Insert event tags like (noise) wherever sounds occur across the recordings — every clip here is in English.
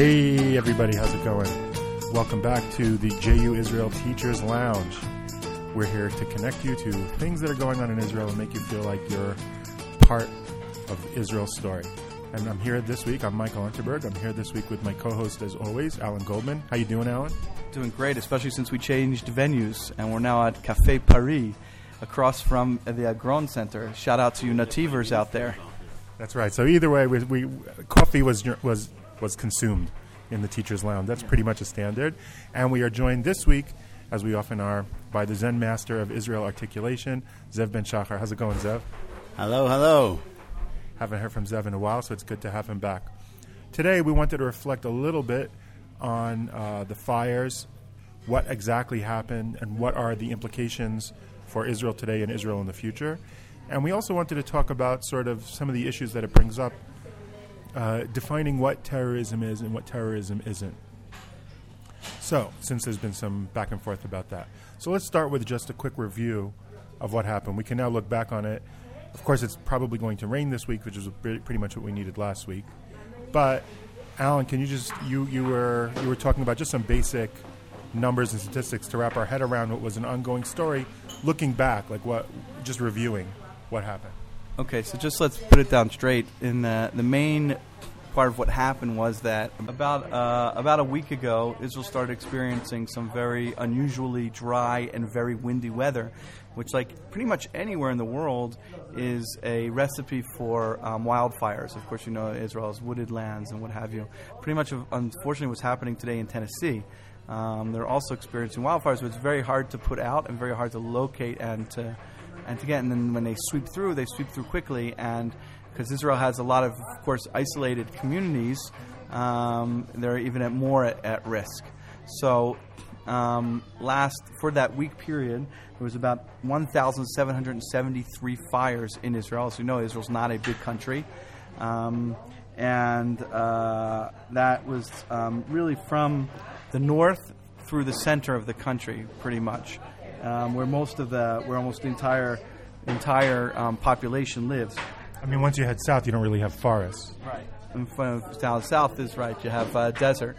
Hey, everybody, how's it going? Welcome back to the JU Israel Teachers Lounge. We're here to connect you to things that are going on in Israel and make you feel like you're part of Israel's story. And I'm here this week. I'm Michael Unterberg. I'm here this week with my co-host, as always, Alan Goldman. How you doing, Alan? Doing great, especially since we changed venues and we're now at Cafe Paris, across from the Agron Center. Shout out to you nativers out there. That's right. So either way, we, we coffee was was was consumed in the teachers' lounge. That's pretty much a standard. And we are joined this week, as we often are, by the Zen master of Israel articulation, Zev Ben Shachar. How's it going, Zev? Hello, hello. Haven't heard from Zev in a while, so it's good to have him back. Today, we wanted to reflect a little bit on uh, the fires, what exactly happened, and what are the implications for Israel today and Israel in the future. And we also wanted to talk about sort of some of the issues that it brings up, uh, defining what terrorism is and what terrorism isn't. So, since there's been some back and forth about that. So, let's start with just a quick review of what happened. We can now look back on it. Of course, it's probably going to rain this week, which is pretty much what we needed last week. But, Alan, can you just you you were you were talking about just some basic numbers and statistics to wrap our head around what was an ongoing story, looking back, like what just reviewing what happened. Okay, so just let's put it down straight. In the, the main part of what happened was that about uh, about a week ago, Israel started experiencing some very unusually dry and very windy weather, which, like pretty much anywhere in the world, is a recipe for um, wildfires. Of course, you know Israel's wooded lands and what have you. Pretty much, unfortunately, what's happening today in Tennessee. Um, they're also experiencing wildfires, but it's very hard to put out and very hard to locate and to and to get. And then when they sweep through, they sweep through quickly. And because Israel has a lot of, of course, isolated communities, um, they're even at more at, at risk. So um, last for that week period, there was about 1,773 fires in Israel. As you know, Israel's not a big country. Um, and uh, that was um, really from the north through the center of the country, pretty much um, where most of the where almost the entire entire um, population lives. I mean, once you head south, you don't really have forests. Right. And down south is right. You have uh, desert,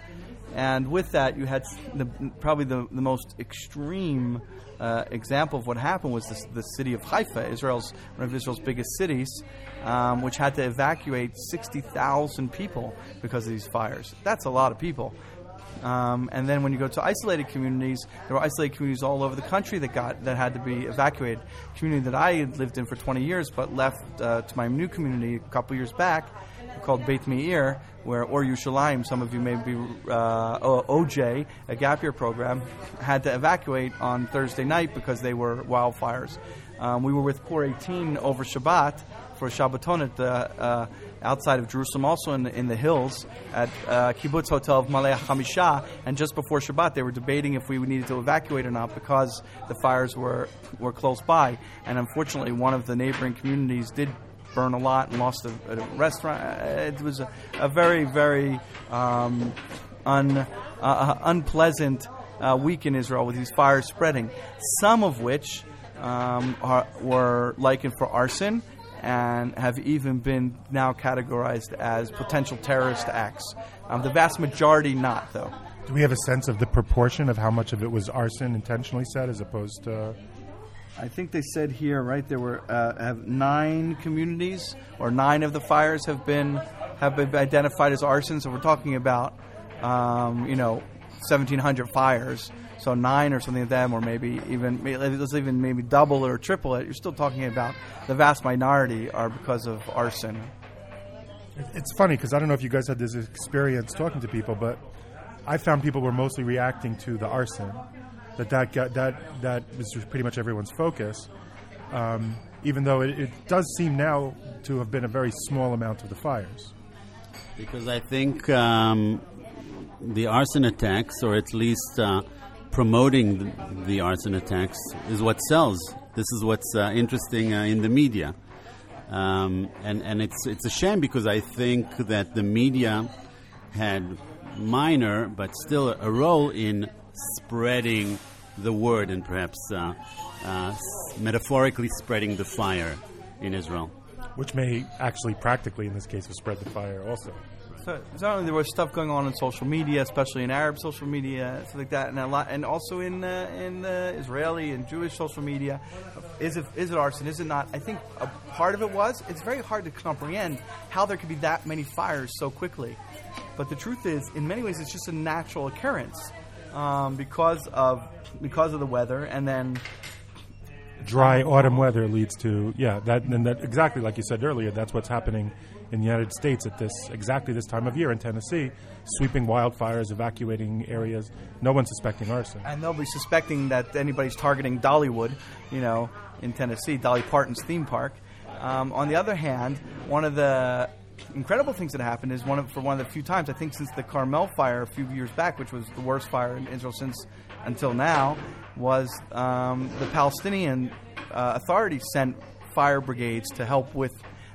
and with that, you had the, probably the, the most extreme uh, example of what happened was the, the, city of Haifa, Israel's one of Israel's biggest cities, um, which had to evacuate sixty thousand people because of these fires. That's a lot of people. Um, and then when you go to isolated communities, there were isolated communities all over the country that got that had to be evacuated. Community that I had lived in for 20 years, but left uh, to my new community a couple years back, called Beit Meir, where or Yerushalayim, some of you may be uh, OJ, a gap year program, had to evacuate on Thursday night because they were wildfires. Um, we were with Core 18 over Shabbat for Shabbaton at the uh, outside of Jerusalem, also in the, in the hills at uh, Kibbutz Hotel of Ma'ale HaHamisha. And just before Shabbat, they were debating if we needed to evacuate or not because the fires were, were close by. And unfortunately, one of the neighboring communities did burn a lot and lost a, a restaurant. It was a, a very, very um, un, uh, uh unpleasant uh, week in Israel with these fires spreading, some of which um, are, were likened for arson and have even been now categorized as potential terrorist acts. Um, the vast majority not, though. Do we have a sense of the proportion of how much of it was arson intentionally set as opposed to? I think they said here, right? There were uh, have nine communities, or nine of the fires have been have been identified as arson. So we're talking about, um, you know, 1,700 fires so nine or something like that, or maybe even let's even maybe double or triple it. You're still talking about the vast minority are because of arson. It's funny because I don't know if you guys had this experience talking to people, but I found people were mostly reacting to the arson. That that got, that that was pretty much everyone's focus. Um, even though it, it, does seem now to have been a very small amount of the fires. Because I think um, the arson attacks, or at least uh, promoting the, the arson attacks is what sells. This is what's uh, interesting uh, in the media. Um, and and it's, it's a shame because I think that the media had minor but still a role in spreading the word and perhaps uh, uh, metaphorically spreading the fire in Israel. Which may actually practically, in this case, have spread the fire also. So, certainly there was stuff going on in social media, especially in Arab social media, stuff like that, and a lot, and also in uh, in uh, Israeli and Jewish social media. Is it is it arson? Is it not? I think a part of it was. It's very hard to comprehend how there could be that many fires so quickly. But the truth is, in many ways, it's just a natural occurrence um, because of because of the weather, and then dry autumn weather leads to yeah that and that exactly like you said earlier that's what's happening in the United States at this exactly this time of year in Tennessee sweeping wildfires evacuating areas no one's suspecting arson. And they'll suspecting that anybody's targeting Dollywood you know in Tennessee Dolly Parton's theme park. Um, on the other hand one of the incredible things that happened is one of for one of the few times I think since the Carmel fire a few years back which was the worst fire in Israel since until now was um, the Palestinian uh, authorities sent fire brigades to help with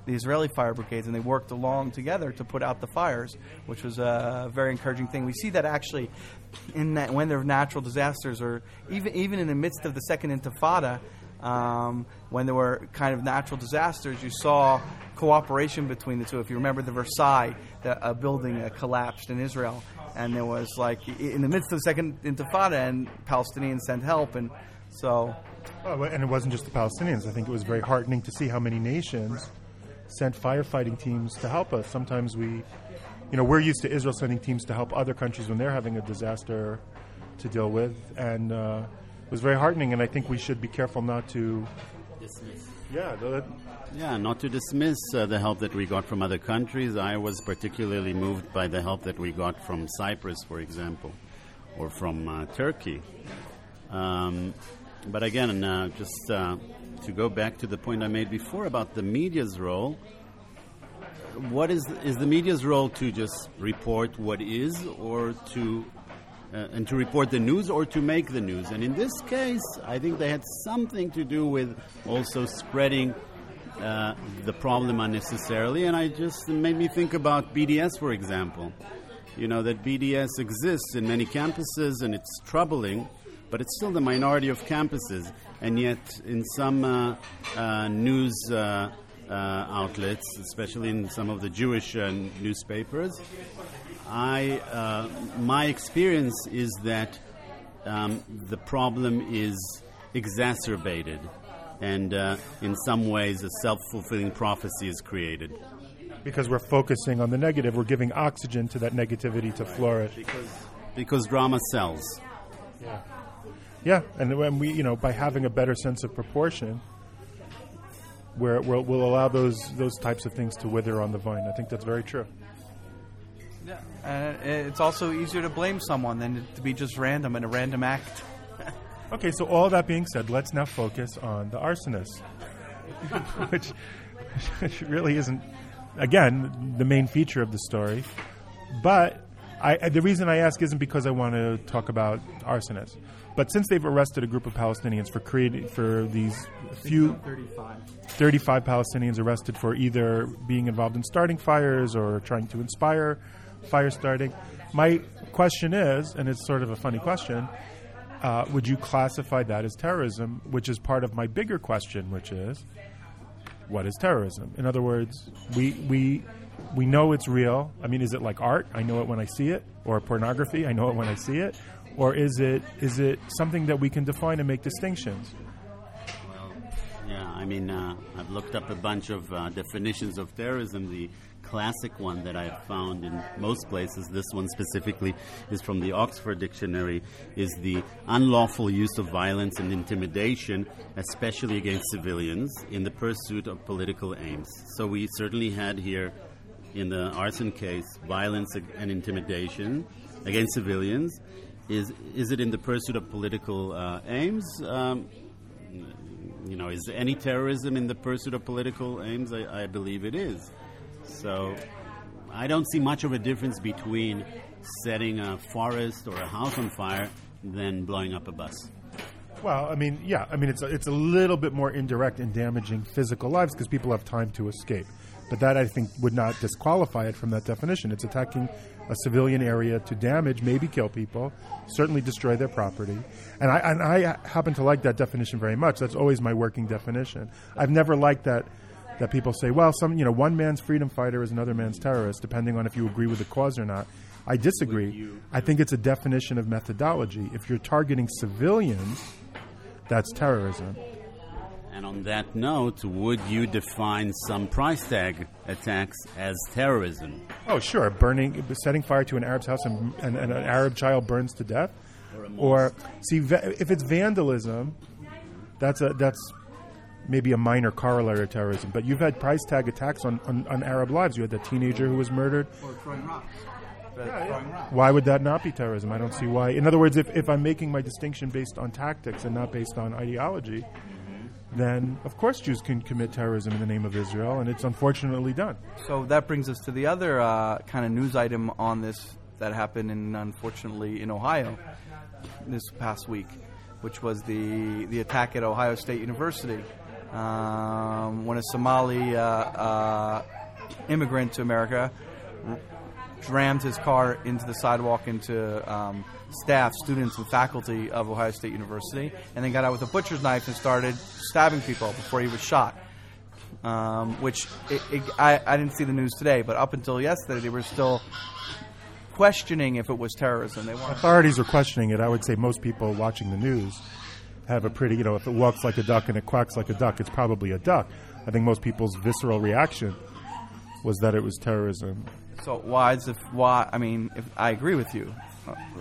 the Israeli fire brigades, and they worked along together to put out the fires, which was a very encouraging thing. We see that actually in that when there are natural disasters, or even even in the midst of the Second Intifada, um, when there were kind of natural disasters, you saw cooperation between the two. If you remember the Versailles, the, a building uh, collapsed in Israel, and there was like in the midst of the second intifada and palestinians sent help and so well, and it wasn't just the palestinians i think it was very heartening to see how many nations sent firefighting teams to help us sometimes we you know we're used to israel sending teams to help other countries when they're having a disaster to deal with and uh, it was very heartening and i think we should be careful not to dismiss yeah yeah, not to dismiss uh, the help that we got from other countries. I was particularly moved by the help that we got from Cyprus, for example, or from uh, Turkey. Um, but again, uh, just uh, to go back to the point I made before about the media's role, what is is the media's role to just report what is, or to uh, and to report the news or to make the news. And in this case, I think they had something to do with also spreading uh, the problem unnecessarily. And I just made me think about BDS, for example. You know, that BDS exists in many campuses and it's troubling, but it's still the minority of campuses. And yet, in some uh, uh, news uh, uh, outlets, especially in some of the Jewish newspapers, I, my experience is that um, the problem is exacerbated and uh, in some ways a self-fulfilling prophecy is created. Because we're focusing on the negative we're giving oxygen to that negativity to flourish. Because because drama sells. Yeah yeah and when we you know by having a better sense of proportion where we'll, we'll allow those those types of things to wither on the vine i think that's very true yeah and it's also easier to blame someone than to be just random in a random act (laughs) Okay, so all that being said, let's now focus on the arsonist, (laughs) which, which really isn't, again, the main feature of the story. But I, the reason I ask isn't because I want to talk about arsonists, but since they've arrested a group of Palestinians for creating for these few 35. 35 Palestinians arrested for either being involved in starting fires or trying to inspire fire starting. My question is, and it's sort of a funny question uh, would you classify that as terrorism? Which is part of my bigger question, which is, what is terrorism? In other words, we we we know it's real. I mean, is it like art? I know it when I see it, or pornography? I know it when I see it, or is it is it something that we can define and make distinctions? Well, yeah. I mean, uh, I've looked up a bunch of uh, definitions of terrorism. The classic one that I've found in most places, this one specifically is from the Oxford Dictionary, is the unlawful use of violence and intimidation, especially against civilians, in the pursuit of political aims. So we certainly had here, in the arson case, violence and intimidation against civilians. Is, is it in the pursuit of political uh, aims? Um, you know, is any terrorism in the pursuit of political aims? I, I believe it is. So I don't see much of a difference between setting a forest or a house on fire than blowing up a bus. Well, I mean, yeah, I mean it's a, it's a little bit more indirect in damaging physical lives because people have time to escape. But that I think would not disqualify it from that definition. It's attacking a civilian area to damage, maybe kill people, certainly destroy their property. And I, and I happen to like that definition very much. That's always my working definition. I've never liked that that people say, well, some you know, one man's freedom fighter is another man's terrorist, depending on if you agree with the cause or not. I disagree. I think it's a definition of methodology. If you're targeting civilians, that's terrorism. And on that note, would you define some price tag attacks as terrorism? Oh, sure. Burning, setting fire to an Arab's house and, and, and an Arab child burns to death. Or, see, va- if it's vandalism, that's a that's maybe a minor corollary of terrorism. But you've had price tag attacks on, on, on Arab lives. You had that teenager who was murdered. Or throwing rocks. Why would that not be terrorism? I don't see why. In other words, if, if I'm making my distinction based on tactics and not based on ideology, then of course Jews can commit terrorism in the name of Israel, and it's unfortunately done. So that brings us to the other uh, kind of news item on this that happened in, unfortunately, in Ohio this past week, which was the the attack at Ohio State University um, when a Somali uh, uh, immigrant to America r- rammed his car into the sidewalk into um, staff, students, and faculty of Ohio State University, and then got out with a butcher's knife and started stabbing people before he was shot. Um, which it, it, I, I didn't see the news today, but up until yesterday, they were still questioning if it was terrorism. They. Authorities are questioning it. I would say most people watching the news have a pretty, you know, if it walks like a duck and it quacks like a duck, it's probably a duck. I think most people's visceral reaction was that it was terrorism. So why is if why? I mean, if I agree with you,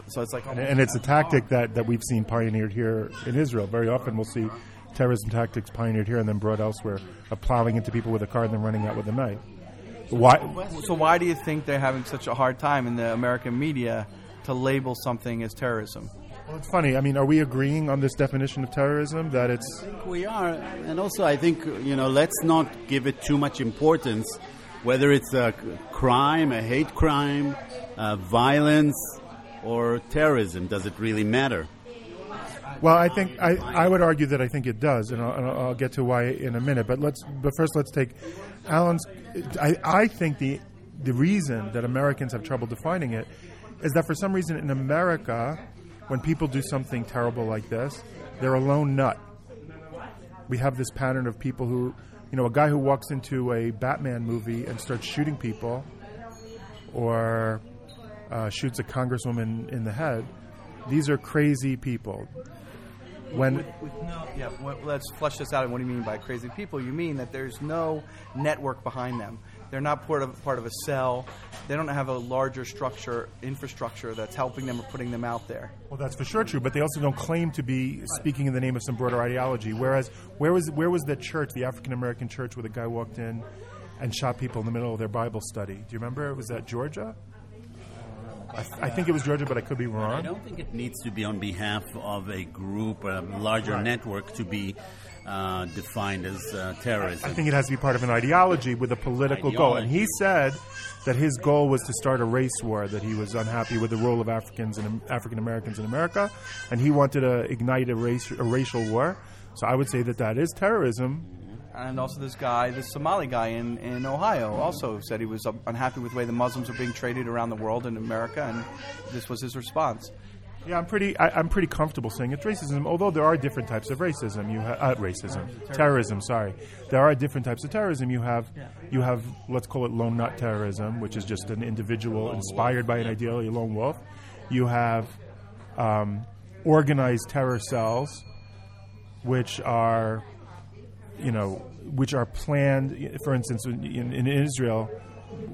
so it's like And, and it's a tactic that, that we've seen pioneered here in Israel. Very often we'll see terrorism tactics pioneered here and then brought elsewhere, of plowing into people with a car and then running out with a knife. Why? So why do you think they're having such a hard time in the American media to label something as terrorism? Well, it's funny. I mean, are we agreeing on this definition of terrorism that it's I think We are, and also I think you know, let's not give it too much importance, whether it's a crime, a hate crime, uh, violence, or terrorism. Does it really matter? Well, I think I, I would argue that I think it does, and I'll, and I'll get to why in a minute. But let's but first let's take Alan's. I, I think the the reason that Americans have trouble defining it is that for some reason in America, when people do something terrible like this, they're a lone nut. We have this pattern of people who, you know, a guy who walks into a Batman movie and starts shooting people, or uh, shoots a congresswoman in the head. These are crazy people. When Yeah, well, let's flesh this out. And What do you mean by crazy people? You mean that there's no network behind them. They're not part of part of a cell. They don't have a larger structure, infrastructure that's helping them or putting them out there. Well, that's for sure true, but they also don't claim to be speaking in the name of some broader ideology. Whereas, where was where was the church, the African American church, where the guy walked in and shot people in the middle of their Bible study? Do you remember? Was that Georgia? I, I think it was Georgia, but I could be wrong. I don't think it needs to be on behalf of a group or a larger Right. network to be uh, defined as uh, terrorism. I think it has to be part of an ideology with a political goal. And he said that his goal was to start a race war, that he was unhappy with the role of Africans and African Americans in America, and he wanted to ignite a race a racial war. So I would say that that is terrorism. And also, this guy, this Somali guy in, in Ohio, also said he was unhappy with the way the Muslims are being traded around the world in America, and this was his response. Yeah, I'm pretty. I, I'm pretty comfortable saying it's racism. Although there are different types of racism. You have uh, racism, terrorism. Sorry, there are different types of terrorism. You have, you have. Let's call it lone nut terrorism, which is just an individual inspired by an ideology, a lone wolf. You have um, organized terror cells, which are, you know, which are planned. For instance, in, in Israel,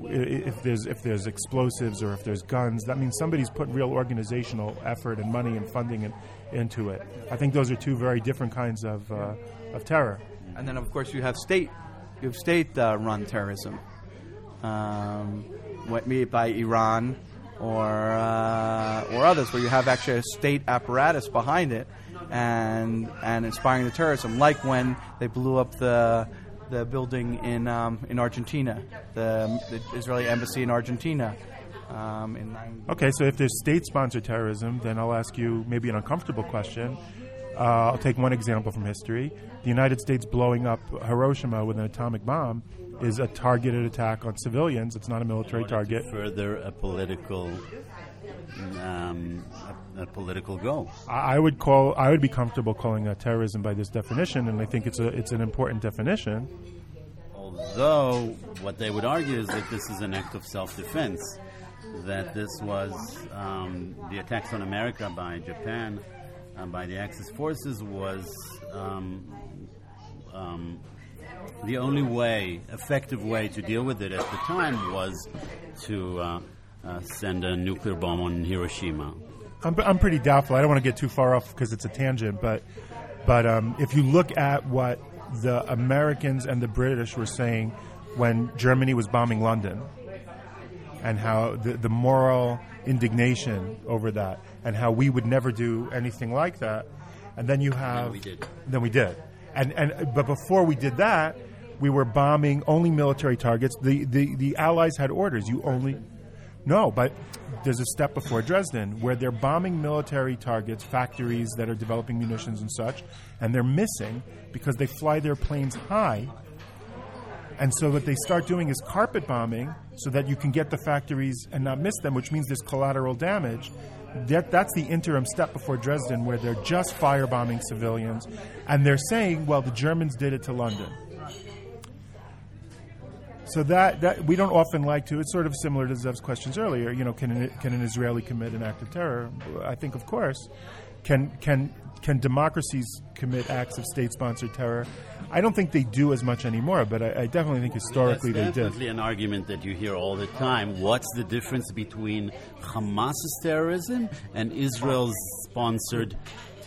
if there's if there's explosives or if there's guns, that means somebody's put real organizational effort and money and funding in, into it. I think those are two very different kinds of uh, of terror. And then, of course, you have state, you have state-run terrorism, um, what be it by Iran or uh, or others, where you have actually a state apparatus behind it, and and inspiring the terrorism, like when they blew up the the building in um, in Argentina, the, the Israeli embassy in Argentina. Um, in nine, Okay, so if there's state-sponsored terrorism, then I'll ask you maybe an uncomfortable question. Uh, I'll take one example from history. The United States blowing up Hiroshima with an atomic bomb is a targeted attack on civilians. It's not a military target. Further, a political, um, a, a political goal. I would call. I would be comfortable calling it terrorism by this definition, and I think it's a it's an important definition. Although, what they would argue is that this is an act of self defense, that this was um, the attacks on America by Japan, uh, by the Axis forces, was um, um, the only way, effective way to deal with it at the time was to uh, uh, send a nuclear bomb on Hiroshima. I'm, I'm pretty doubtful. I don't want to get too far off because it's a tangent, but but um, if you look at what the Americans and the British were saying when Germany was bombing London, and how the, the moral indignation over that, and how we would never do anything like that, and then you have we did. then we did, and and but before we did that, we were bombing only military targets. The the, the Allies had orders. You only no, but there's a step before Dresden where they're bombing military targets, factories that are developing munitions and such, and they're missing because they fly their planes high. And so what they start doing is carpet bombing so that you can get the factories and not miss them, which means there's collateral damage. That, that's the interim step before Dresden where they're just firebombing civilians. And they're saying, well, the Germans did it to London. So that, that we don't often like to. It's sort of similar to Zev's questions earlier. You know, can an, can an Israeli commit an act of terror? I think, of course. Can can can democracies commit acts of state-sponsored terror? I don't think they do as much anymore, but I, I definitely think historically they did. definitely an argument that you hear all the time. What's the difference between Hamas's terrorism and Israel's sponsored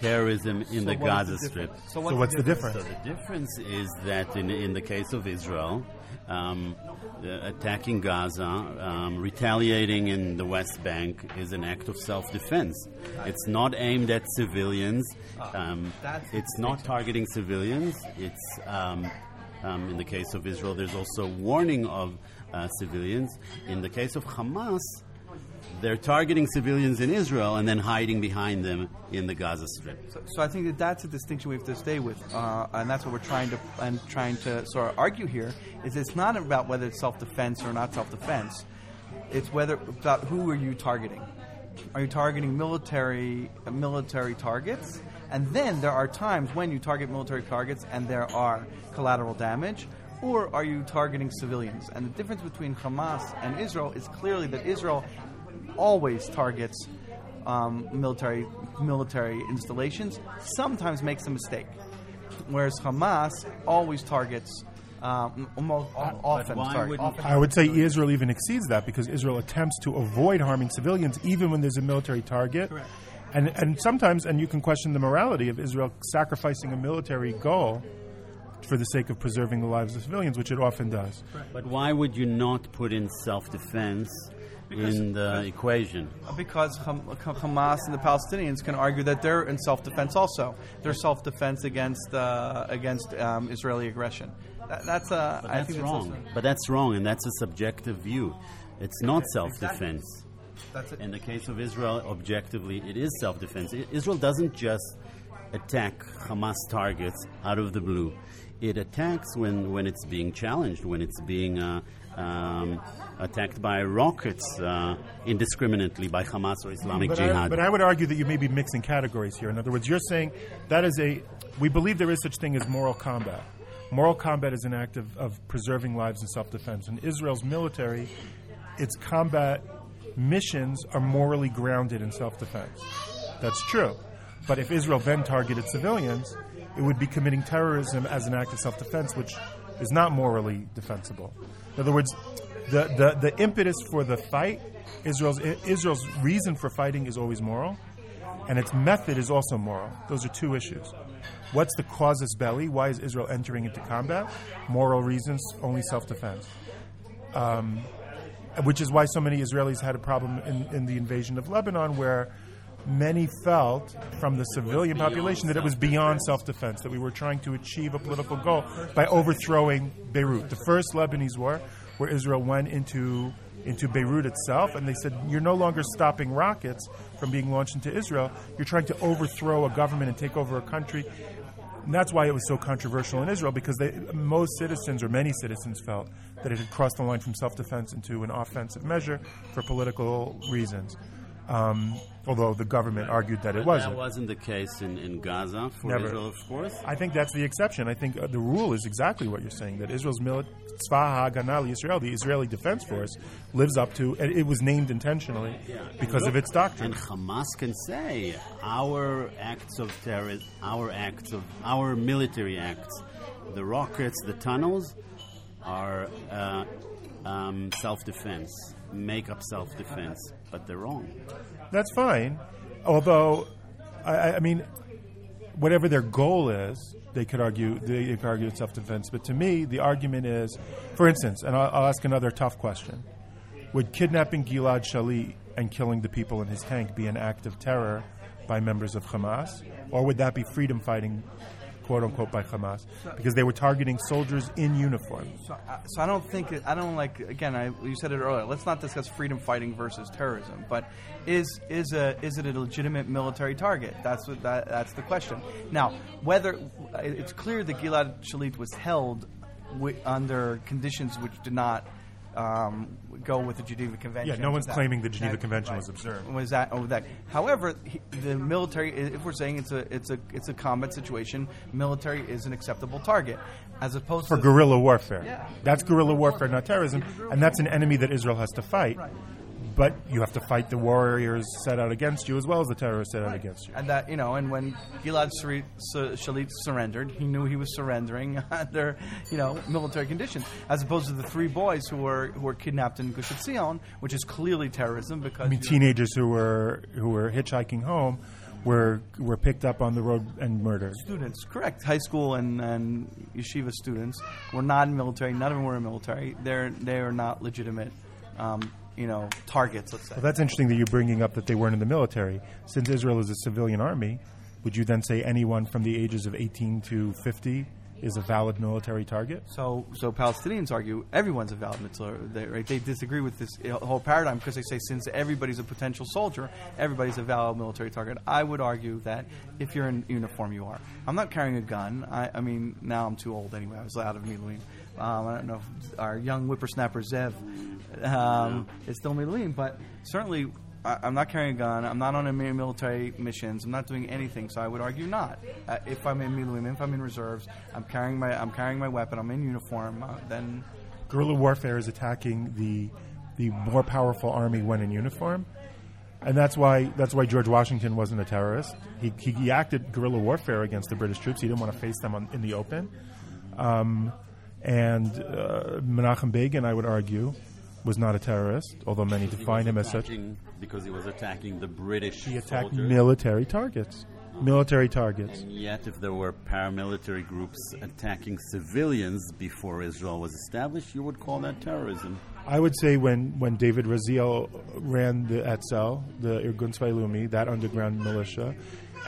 terrorism in the Gaza the Strip? difference? So what's the difference? So the difference is that in, in the case of Israel, um, attacking Gaza, um, retaliating in the West Bank is an act of self-defense. It's not aimed at civilians. Um, it's not targeting civilians. It's um, um, in the case of Israel, there's also warning of uh, civilians. In the case of Hamas, they're targeting civilians in Israel and then hiding behind them in the Gaza Strip. So, so I think that that's a distinction we have to stay with, uh, and that's what we're trying to and trying to sort of argue here. Is it's not about whether it's self-defense or not self-defense. It's whether about who are you targeting. Are you targeting military uh, military targets? And then there are times when you target military targets and there are collateral damage. Or are you targeting civilians? And the difference between Hamas and Israel is clearly that Israel always targets um, military military installations. Sometimes makes a mistake, whereas Hamas always targets. Um, almost often, why sorry, often I would say Israel even exceeds that because Israel attempts to avoid harming civilians even when there's a military target. Correct. And, and sometimes, and you can question the morality of Israel sacrificing a military goal for the sake of preserving the lives of civilians, which it often does. But why would you not put in self-defense in the equation? because Ham- Hamas and the Palestinians can argue that they're in self-defense also. They're self-defense against uh, against um, Israeli aggression. That, that's uh, But I that's think wrong. That's, But that's wrong, and that's a subjective view. It's not self-defense. that's it. In the case of Israel, objectively, it is self-defense. Israel doesn't just attack Hamas targets out of the blue. It attacks when, when it's being challenged, when it's being uh, um, attacked by rockets uh, indiscriminately by Hamas or Islamic But Jihad. I, but I would argue that you may be mixing categories here. In other words, you're saying that is a. We believe there is such thing as moral combat. Moral combat is an act of, of preserving lives and self-defense. In Israel's military, its combat missions are morally grounded in self-defense. That's true. But if Israel then targeted civilians, it would be committing terrorism as an act of self-defense, which is not morally defensible. In other words, the, the, the impetus for the fight, Israel's Israel's reason for fighting is always moral, and its method is also moral. Those are two issues. What's the casus belli? Why is Israel entering into combat? Moral reasons, only self-defense. Um, which is why so many Israelis had a problem in, in the invasion of Lebanon, where many felt from the civilian population that it was beyond self defense, that we were trying to achieve a political goal by overthrowing Beirut. The first Lebanese war, where Israel went into into Beirut itself, and they said, You're no longer stopping rockets from being launched into Israel. You're trying to overthrow a government and take over a country. And that's why it was so controversial in Israel because they, most citizens, or many citizens, felt that it had crossed the line from self defense into an offensive measure for political reasons. Um, although the government argued that it wasn't. That wasn't the case in, in Gaza for Never. Israel, of course. I think that's the exception. I think uh, the rule is exactly what you're saying that Israel's mili- Tzva HaGana Israel, the Israeli Defense Force, lives up to. and It was named intentionally because of its doctrine. And Hamas can say our acts of terror, our acts of our military acts, the rockets, the tunnels, are uh, um, self-defense, make up self-defense, but they're wrong. That's fine. Although, I- I, mean, whatever their goal is, they could argue they could argue it's self-defense. But to me, the argument is, for instance, and I'll, I'll ask another tough question: Would kidnapping Gilad Shalit and killing the people in his tank be an act of terror by members of Hamas, or would that be freedom fighting? "Quote unquote" by Hamas because they were targeting soldiers in uniform. So, uh, so I don't think I don't like again. I you said it earlier. Let's not discuss freedom fighting versus terrorism. But is is a is it a legitimate military target? That's what that, that's the question. Now, whether it's clear that Gilad Shalit was held wi- under conditions which did not um, go with the Geneva Convention. Yeah, no one's That- claiming the Geneva that- Convention right. was observed. Was that over that? However, he, the military. If we're saying it's a it's a it's a combat situation, military is an acceptable target, as opposed for to guerrilla warfare. Yeah. That's guerrilla warfare, not terrorism, and that's an enemy that Israel has to fight. But you have to fight the warriors set out against you as well as the terrorists set out against you. And that you know, and when Gilad Shalit, Shalit surrendered, he knew he was surrendering (laughs) under you know military conditions, as opposed to the three boys who were who were kidnapped in Gush Etzion, which is clearly terrorism because I mean, teenagers who were who were hitchhiking home were were picked up on the road and murdered. students, correct, high school and, and yeshiva students were not in military. None of them were in military. They're they are not legitimate, um, you know, targets. Let's say. Well, that's interesting that you're bringing up that they weren't in the military. Since Israel is a civilian army, would you then say anyone from the ages of 18 to 50 is a valid military target? So, so Palestinians argue everyone's a valid military. They, right? they disagree with this whole paradigm because they say since everybody's a potential soldier, everybody's a valid military target. I would argue that if you're in uniform, you are. I'm not carrying a gun. I, I mean, now I'm too old anyway. I was out of Miluim. Um, I don't know if our young whippersnapper Zev um, is still Miluim, but certainly. I- I'm not carrying a gun. I'm not on any military missions. I'm not doing anything. So I would argue not. Uh, if I'm in Miluim, if I'm in reserves, I'm carrying my I'm carrying my weapon. I'm in uniform. Uh, then Guerrilla warfare is attacking the the more powerful army when in uniform, and that's why that's why George Washington wasn't a terrorist. He he, he acted guerrilla warfare against the British troops. He didn't want to face them on, in the open. Um, and uh, Menachem Begin, I would argue, was not a terrorist, although many define him as such. because he was attacking the British. He attacked soldiers. military targets. Military targets. And yet, if there were paramilitary groups attacking civilians before Israel was established, you would call that terrorism. I would say when, when David Raziel ran the Etzel, the Irgun Leumi, that underground militia,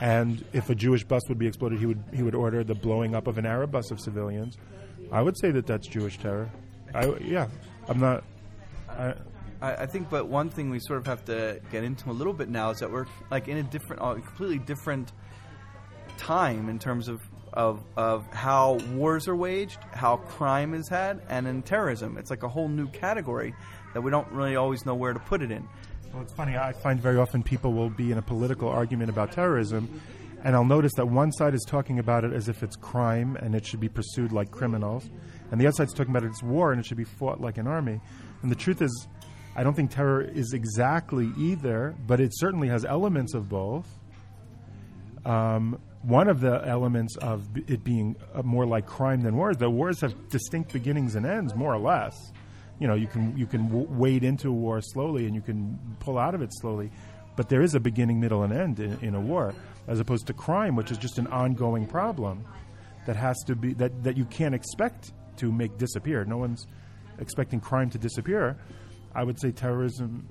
and if a Jewish bus would be exploded, he would he would order the blowing up of an Arab bus of civilians. I would say that that's Jewish terror. I, yeah, I'm not. I, I, I think, but one thing we sort of have to get into a little bit now is that we're like in a different, a completely different time in terms of, of of how wars are waged, how crime is had, and in terrorism. It's like a whole new category that we don't really always know where to put it in. Well, it's funny. I find very often people will be in a political argument about terrorism, and I'll notice that one side is talking about it as if it's crime and it should be pursued like criminals, and the other side's talking about it as war and it should be fought like an army. And the truth is, I don't think terror is exactly either, but it certainly has elements of both. Um, one of the elements of it being uh, more like crime than wars, the wars have distinct beginnings and ends, more or less. You know, you can you can w- wade into a war slowly and you can pull out of it slowly, but there is a beginning, middle, and end in, in a war, as opposed to crime, which is just an ongoing problem that has to be that, that you can't expect to make disappear. No one's expecting crime to disappear. I would say terrorism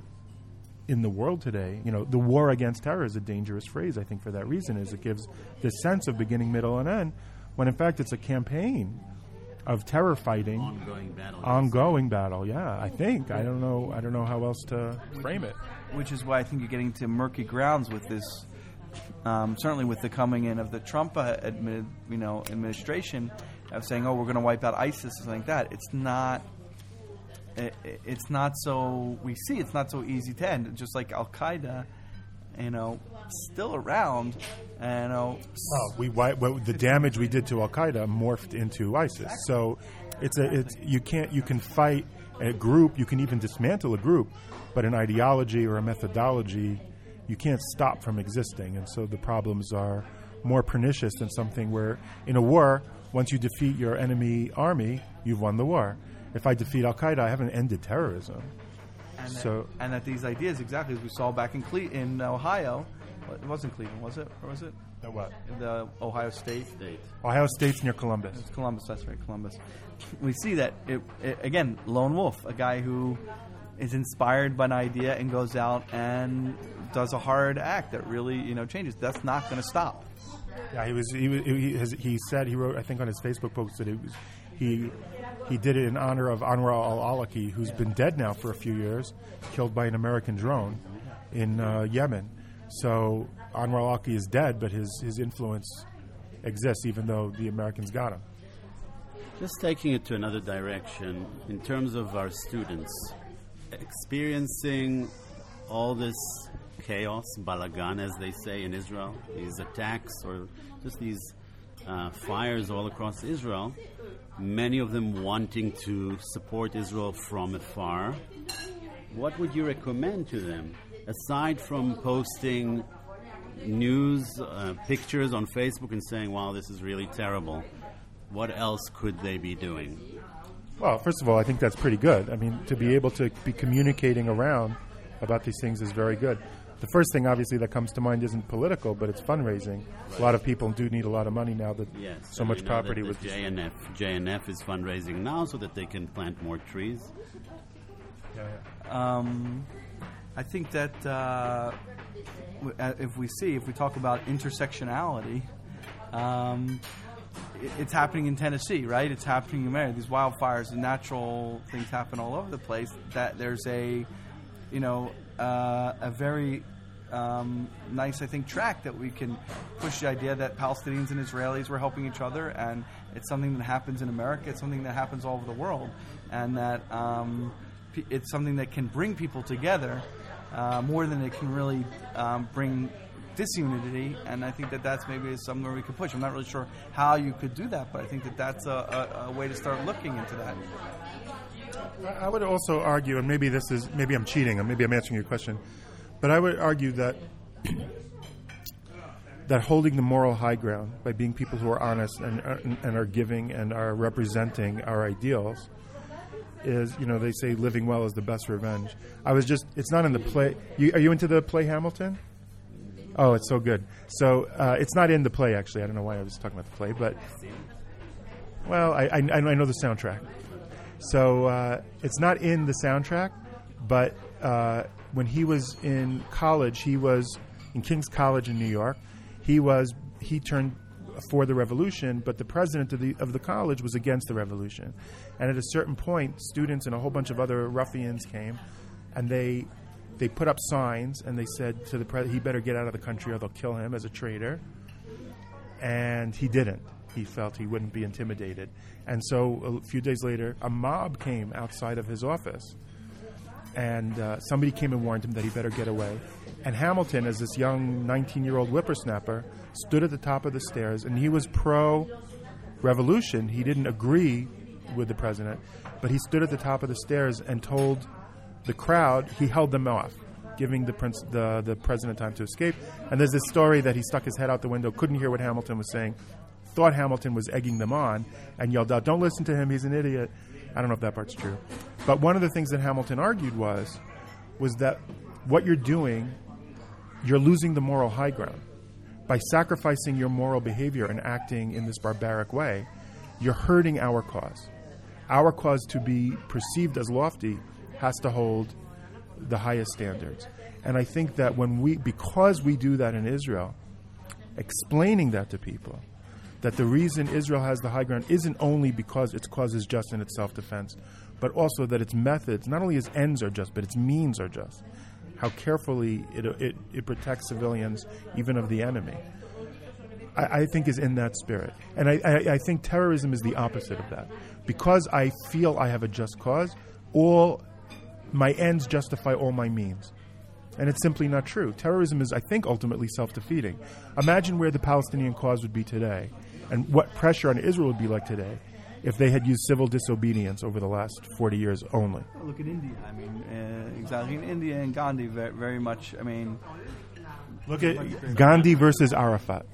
in the world today, you know, the war against terror is a dangerous phrase. I think for that reason, is it gives this sense of beginning, middle, and end, when in fact it's a campaign of terror fighting, Ongoing battle. ongoing battle. Yeah, I think I don't know. I don't know how else to frame it. which is why I think you're getting to murky grounds with this. Um, certainly, with the coming in of the Trump uh, admi- you know administration of saying, "Oh, we're going to wipe out ISIS" and something like that. It's not. it, it's not so we see it's not so easy to end. Just like Al Qaeda, you know, still around, and you know, Well, we well, the damage we did to Al Qaeda morphed into ISIS. So it's a it's you can't you can fight a group, you can even dismantle a group, but an ideology or a methodology you can't stop from existing. And so the problems are more pernicious than something where in a war, once you defeat your enemy army, you've won the war. If I defeat Al Qaeda, I haven't ended terrorism. And So- that, and that these ideas exactly as we saw back in Cle- in Ohio, well, it wasn't Cleveland, was it, or was it That what? the Ohio State? State. Ohio State's near Columbus. It's Columbus. That's right, Columbus. We see that it, it, again. Lone wolf, a guy who is inspired by an idea and goes out and does a hard act that really you know changes. That's not going to stop. Yeah, he was. He was, he, has, he said he wrote. I think on his Facebook post that it was he he did it in honor of Anwar al-Awlaki, who's been dead now for a few years, killed by an American drone in uh, Yemen. So Anwar al-Awlaki is dead, but his his influence exists, even though the Americans got him. Just taking it to another direction, in terms of our students, experiencing all this chaos, balagan, as they say in Israel, these attacks or just these uh, fires all across Israel, many of them wanting to support Israel from afar. What would you recommend to them, aside from posting news, uh, pictures on Facebook and saying, wow, this is really terrible? What else could they be doing? Well, first of all, I think that's pretty good. I mean, to be able to be communicating around about these things is very good. The first thing, obviously, that comes to mind isn't political, but it's fundraising. A lot of people do need a lot of money now that Yes. so and much property that was. the JNF. JNF is fundraising now so that they can plant more trees. Yeah, yeah. Um, I think that uh, w- uh, if we see, if we talk about intersectionality, um, it's happening in Tennessee, right? It's happening in America. These wildfires and natural things happen all over the place. That there's a, you know, uh, a very um, nice, I think, track that we can push the idea that Palestinians and Israelis were helping each other, and it's something that happens in America. It's something that happens all over the world, and that um, it's something that can bring people together uh, more than it can really um, bring disunity. And I think that that's maybe somewhere we could push. I'm not really sure how you could do that, but I think that that's a, a, a way to start looking into that. I- would also argue, and maybe this is maybe I'm cheating, and maybe I'm answering your question, but I would argue that (coughs) that holding the moral high ground by being people who are honest and and, and are giving and are representing our ideals is, you know, they say living well is the best revenge. I was just, it's not in the play. You, are you into the play Hamilton? Oh, it's so good. So uh, it's not in the play, actually. I don't know why I was talking about the play, but well, I, I, I know the soundtrack. So uh, it's not in the soundtrack, but uh, when he was in college, he was in King's College in New York. He was he turned for the revolution, but the president of the of the college was against the revolution. And at a certain point, students and a whole bunch of other ruffians came, and they they put up signs and they said to the president, he better get out of the country or they'll kill him as a traitor and he didn't. He felt he wouldn't be intimidated. And so a few days later, a mob came outside of his office, and uh, somebody came and warned him that he better get away. And Hamilton, as this young 19 year old whippersnapper, stood at the top of the stairs, and he was pro revolution. He didn't agree with the president, but he stood at the top of the stairs and told the crowd he held them off, giving the prince the the president time to escape. And there's this story that he stuck his head out the window, couldn't hear what Hamilton was saying, thought Hamilton was egging them on, and yelled out, "Don't listen to him. He's an idiot." I don't know if that part's true, but one of the things that Hamilton argued was was that what you're doing, you're losing the moral high ground by sacrificing your moral behavior and acting in this barbaric way. You're hurting our cause. Our cause to be perceived as lofty has to hold the highest standards. And I think that when we, because we do that in Israel, explaining that to people, that the reason Israel has the high ground isn't only because its cause is just in its self defense, but also that its methods, not only its ends are just, but its means are just. How carefully it, it, it protects civilians, even of the enemy. I, I think is in that spirit. And I, I, I think terrorism is the opposite of that. Because I feel I have a just cause, all my ends justify all my means. And it's simply not true. Terrorism is, I think, ultimately self defeating. Imagine where the Palestinian cause would be today and what pressure on Israel would be like today if they had used civil disobedience over the last 40 years only. Look at India. I mean, uh, exactly. In India and Gandhi, very, very much. I mean, Look at Gandhi versus Arafat.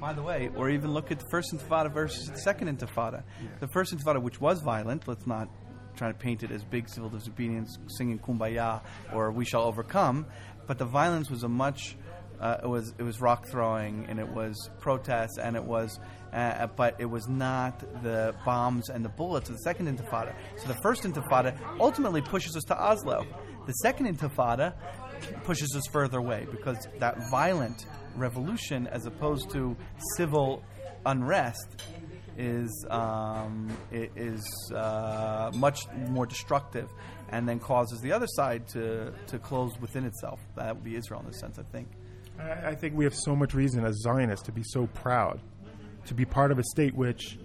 By the way, or even look at the first Intifada versus the second Intifada. The first Intifada, which was violent, let's not try to paint it as big civil disobedience, singing "Kumbaya" or "We shall overcome," but the violence was a much. Uh, it was it was rock throwing and it was protests and it was, uh, but it was not the bombs and the bullets of the second Intifada. So the first Intifada ultimately pushes us to Oslo. The second Intifada pushes us further away because that violent revolution, as opposed to civil unrest, is um, is uh, much more destructive, and then causes the other side to to close within itself. That would be Israel in this sense, I think. I think we have so much reason as Zionists to be so proud, to be part of a state which,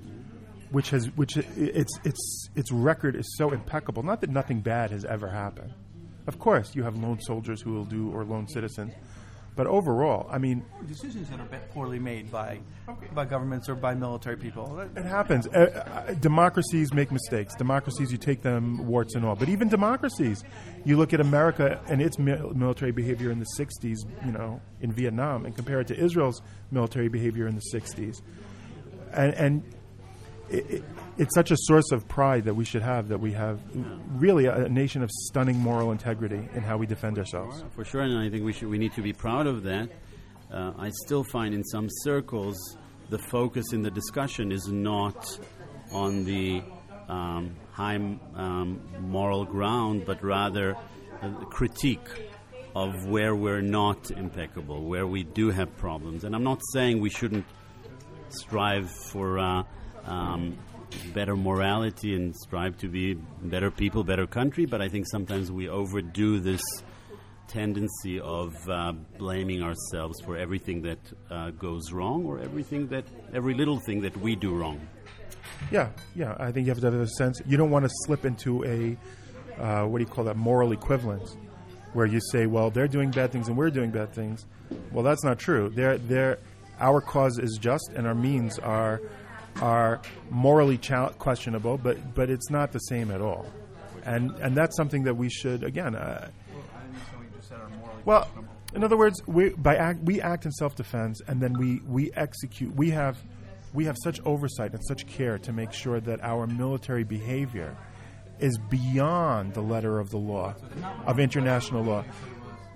which has which its its its record is so impeccable. Not that nothing bad has ever happened. Of course, you have lone soldiers who will do or lone citizens, but overall, I mean, Decisions that are poorly made by by governments or by military people. It happens. Uh, democracies make mistakes. Democracies, you take them warts and all. But even democracies, you look at America and its mi- military behavior in the '60s, you know, in Vietnam, and compare it to Israel's military behavior in the '60s, and, and it, it, it's such a source of pride that we should have that we have really a, a nation of stunning moral integrity in how we defend ourselves. For sure, and I think we should we need to be proud of that. Uh, I still find in some circles the focus in the discussion is not on the um, high um, moral ground, but rather a critique of where we're not impeccable, where we do have problems. And I'm not saying we shouldn't strive for uh, um, better morality and strive to be better people, better country, but I think sometimes we overdo this tendency of uh, blaming ourselves for everything that uh, goes wrong or everything that every little thing that we do wrong. Yeah, yeah. I think you have to have a sense. You don't want to slip into a uh, what do you call that moral equivalence, where you say, "Well, they're doing bad things and we're doing bad things." Well, that's not true. They're, they're, our cause is just, and our means are are morally questionable, but but it's not the same at all. And and that's something that we should again. Uh, well, in other words, we by act, we act in self defense, and then we we execute. We have we have such oversight and such care to make sure that our military behavior is beyond the letter of the law, of international law.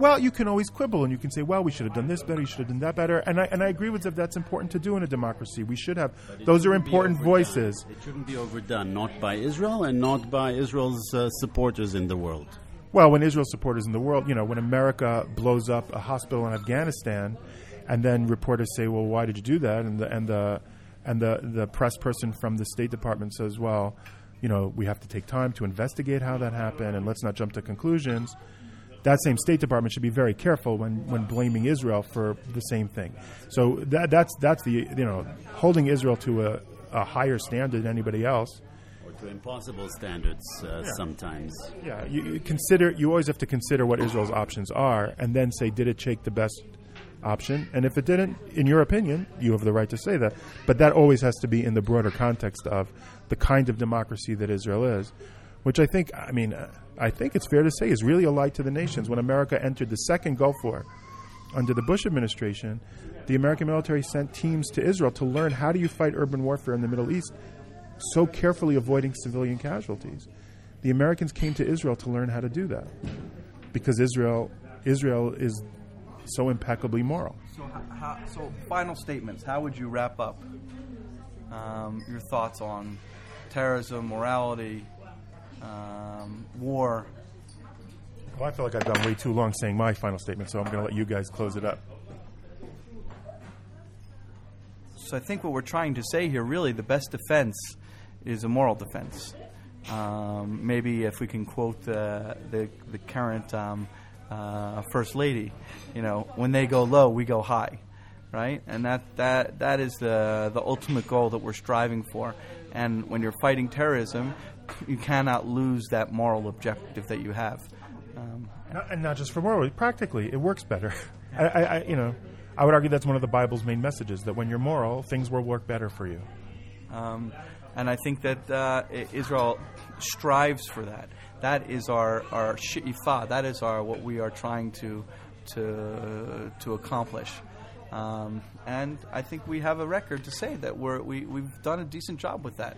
Well, you can always quibble and you can say, well, we should have done this better, you should have done that better. And I, and I agree with that that's important to do in a democracy. We should have, those are important voices. It shouldn't be overdone, not by Israel and not by Israel's uh, supporters in the world. Well, when Israel supporters in the world, you know, when America blows up a hospital in Afghanistan, and then reporters say, "Well, why did you do that?" and the and the and the the press person from the State Department says, "Well, you know, we have to take time to investigate how that happened, and let's not jump to conclusions." That same State Department should be very careful when, when blaming Israel for the same thing. So that, that's that's the you know holding Israel to a, a higher standard than anybody else. Or to impossible standards uh, sometimes. Yeah, you, you consider. You always have to consider what Israel's options are, and then say, did it take the best option? And if it didn't, in your opinion, you have the right to say that. But that always has to be in the broader context of the kind of democracy that Israel is, which I think. I mean, I think it's fair to say is really a light to the nations. When America entered the second Gulf War under the Bush administration, the American military sent teams to Israel to learn how do you fight urban warfare in the Middle East so carefully avoiding civilian casualties. The Americans came to Israel to learn how to do that because Israel Israel is so impeccably moral. So, how, so final statements. How would you wrap up um, your thoughts on terrorism, morality, um, war? Well, I feel like I've gone way too long saying my final statement, so I'm going to let you guys close it up. So I think what we're trying to say here, really, the best defense is a moral defense. Um, maybe if we can quote the the, the current um, uh, first lady, you know, when they go low, we go high, right? And that that that is the the ultimate goal that we're striving for. And when you're fighting terrorism, you cannot lose that moral objective that you have. Um, Not, and not just for morally, practically, it works better. (laughs) I, I, I, you know, I would argue that's one of the Bible's main messages that when you're moral, things will work better for you. Um, and I think that uh, Israel strives for that. That is our our she'ifa. That is our what we are trying to to to accomplish. Um, and I think we have a record to say that we're, we we've done a decent job with that.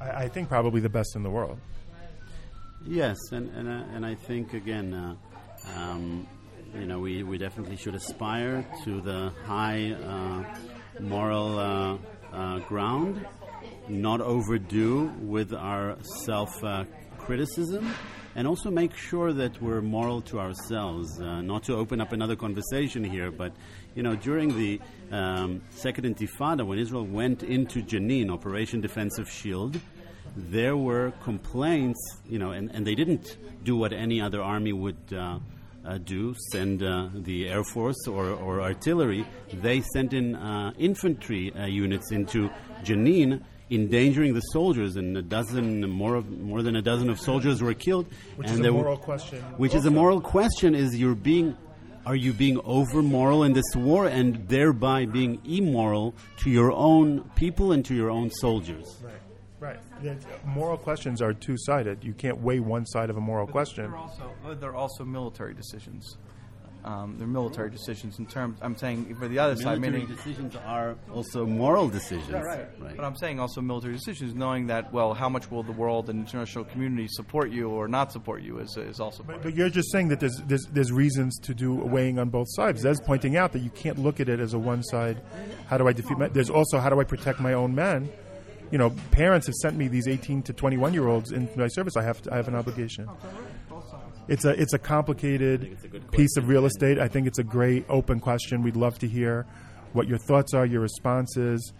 I, I think probably the best in the world. Yes, and and, uh, and I think again, uh, um, you know, we, we definitely should aspire to the high uh, moral uh, uh, ground, not overdo with our self uh, criticism, and also make sure that we're moral to ourselves. Not to open up another conversation here, but you know, during the um, Second Intifada, when Israel went into Jenin, Operation Defensive Shield there were complaints, you know, and, and they didn't do what any other army would uh, uh, do, send uh, the Air Force or, or artillery. They sent in uh, infantry uh, units into Jenin, endangering the soldiers, and a dozen, more, of, more than a dozen of soldiers were killed. Which and is a were- moral question Which is a moral question: Is you're being are you being over moral in this war and thereby being immoral to your own people and to your own soldiers? Right. Right. It's- moral questions are two sided. You can't weigh one side of a moral question. They're also, uh, they're also military decisions. Um, they're military decisions in terms. I'm saying for the other side, Military meaning decisions are also moral decisions. right. But I'm saying also military decisions, knowing that well, how much will the world and international community support you or not support you is is also. part But you're just saying that there's, there's there's reasons to do weighing on both sides. Ze'ev's pointing out that you can't look at it as a one side. How do I defeat? My, there's also how do I protect my own men? You know, parents have sent me these 18 to 21 year olds into my service. I have to, I have an obligation. It's a it's a complicated piece of real estate. I think it's a great open question. We'd love to hear what your thoughts are, your responses,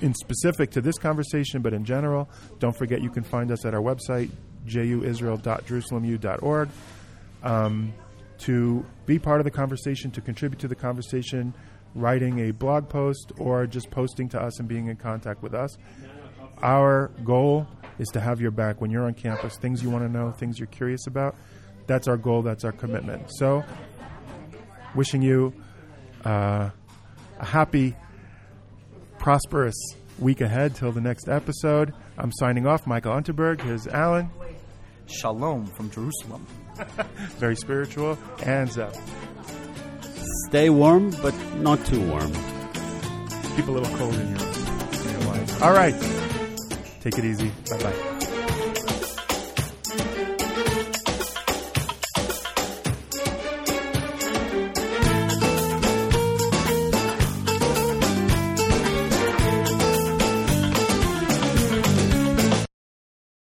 in specific to this conversation, but in general. Don't forget you can find us at our website juisrael.jerusalemu.org um, to be part of the conversation, to contribute to the conversation, writing a blog post, or just posting to us and being in contact with us. Our goal is to have your back when you're on campus, things you want to know, things you're curious about. That's our goal, that's our commitment. So, wishing you uh, a happy, prosperous week ahead till the next episode. I'm signing off. Michael Unterberg. Here's Alan, Shalom from Jerusalem. (laughs) very spiritual, and Ze'ev. Stay warm, but not too warm. Keep a little cold in your, in your life. All right. Take it easy. Bye bye.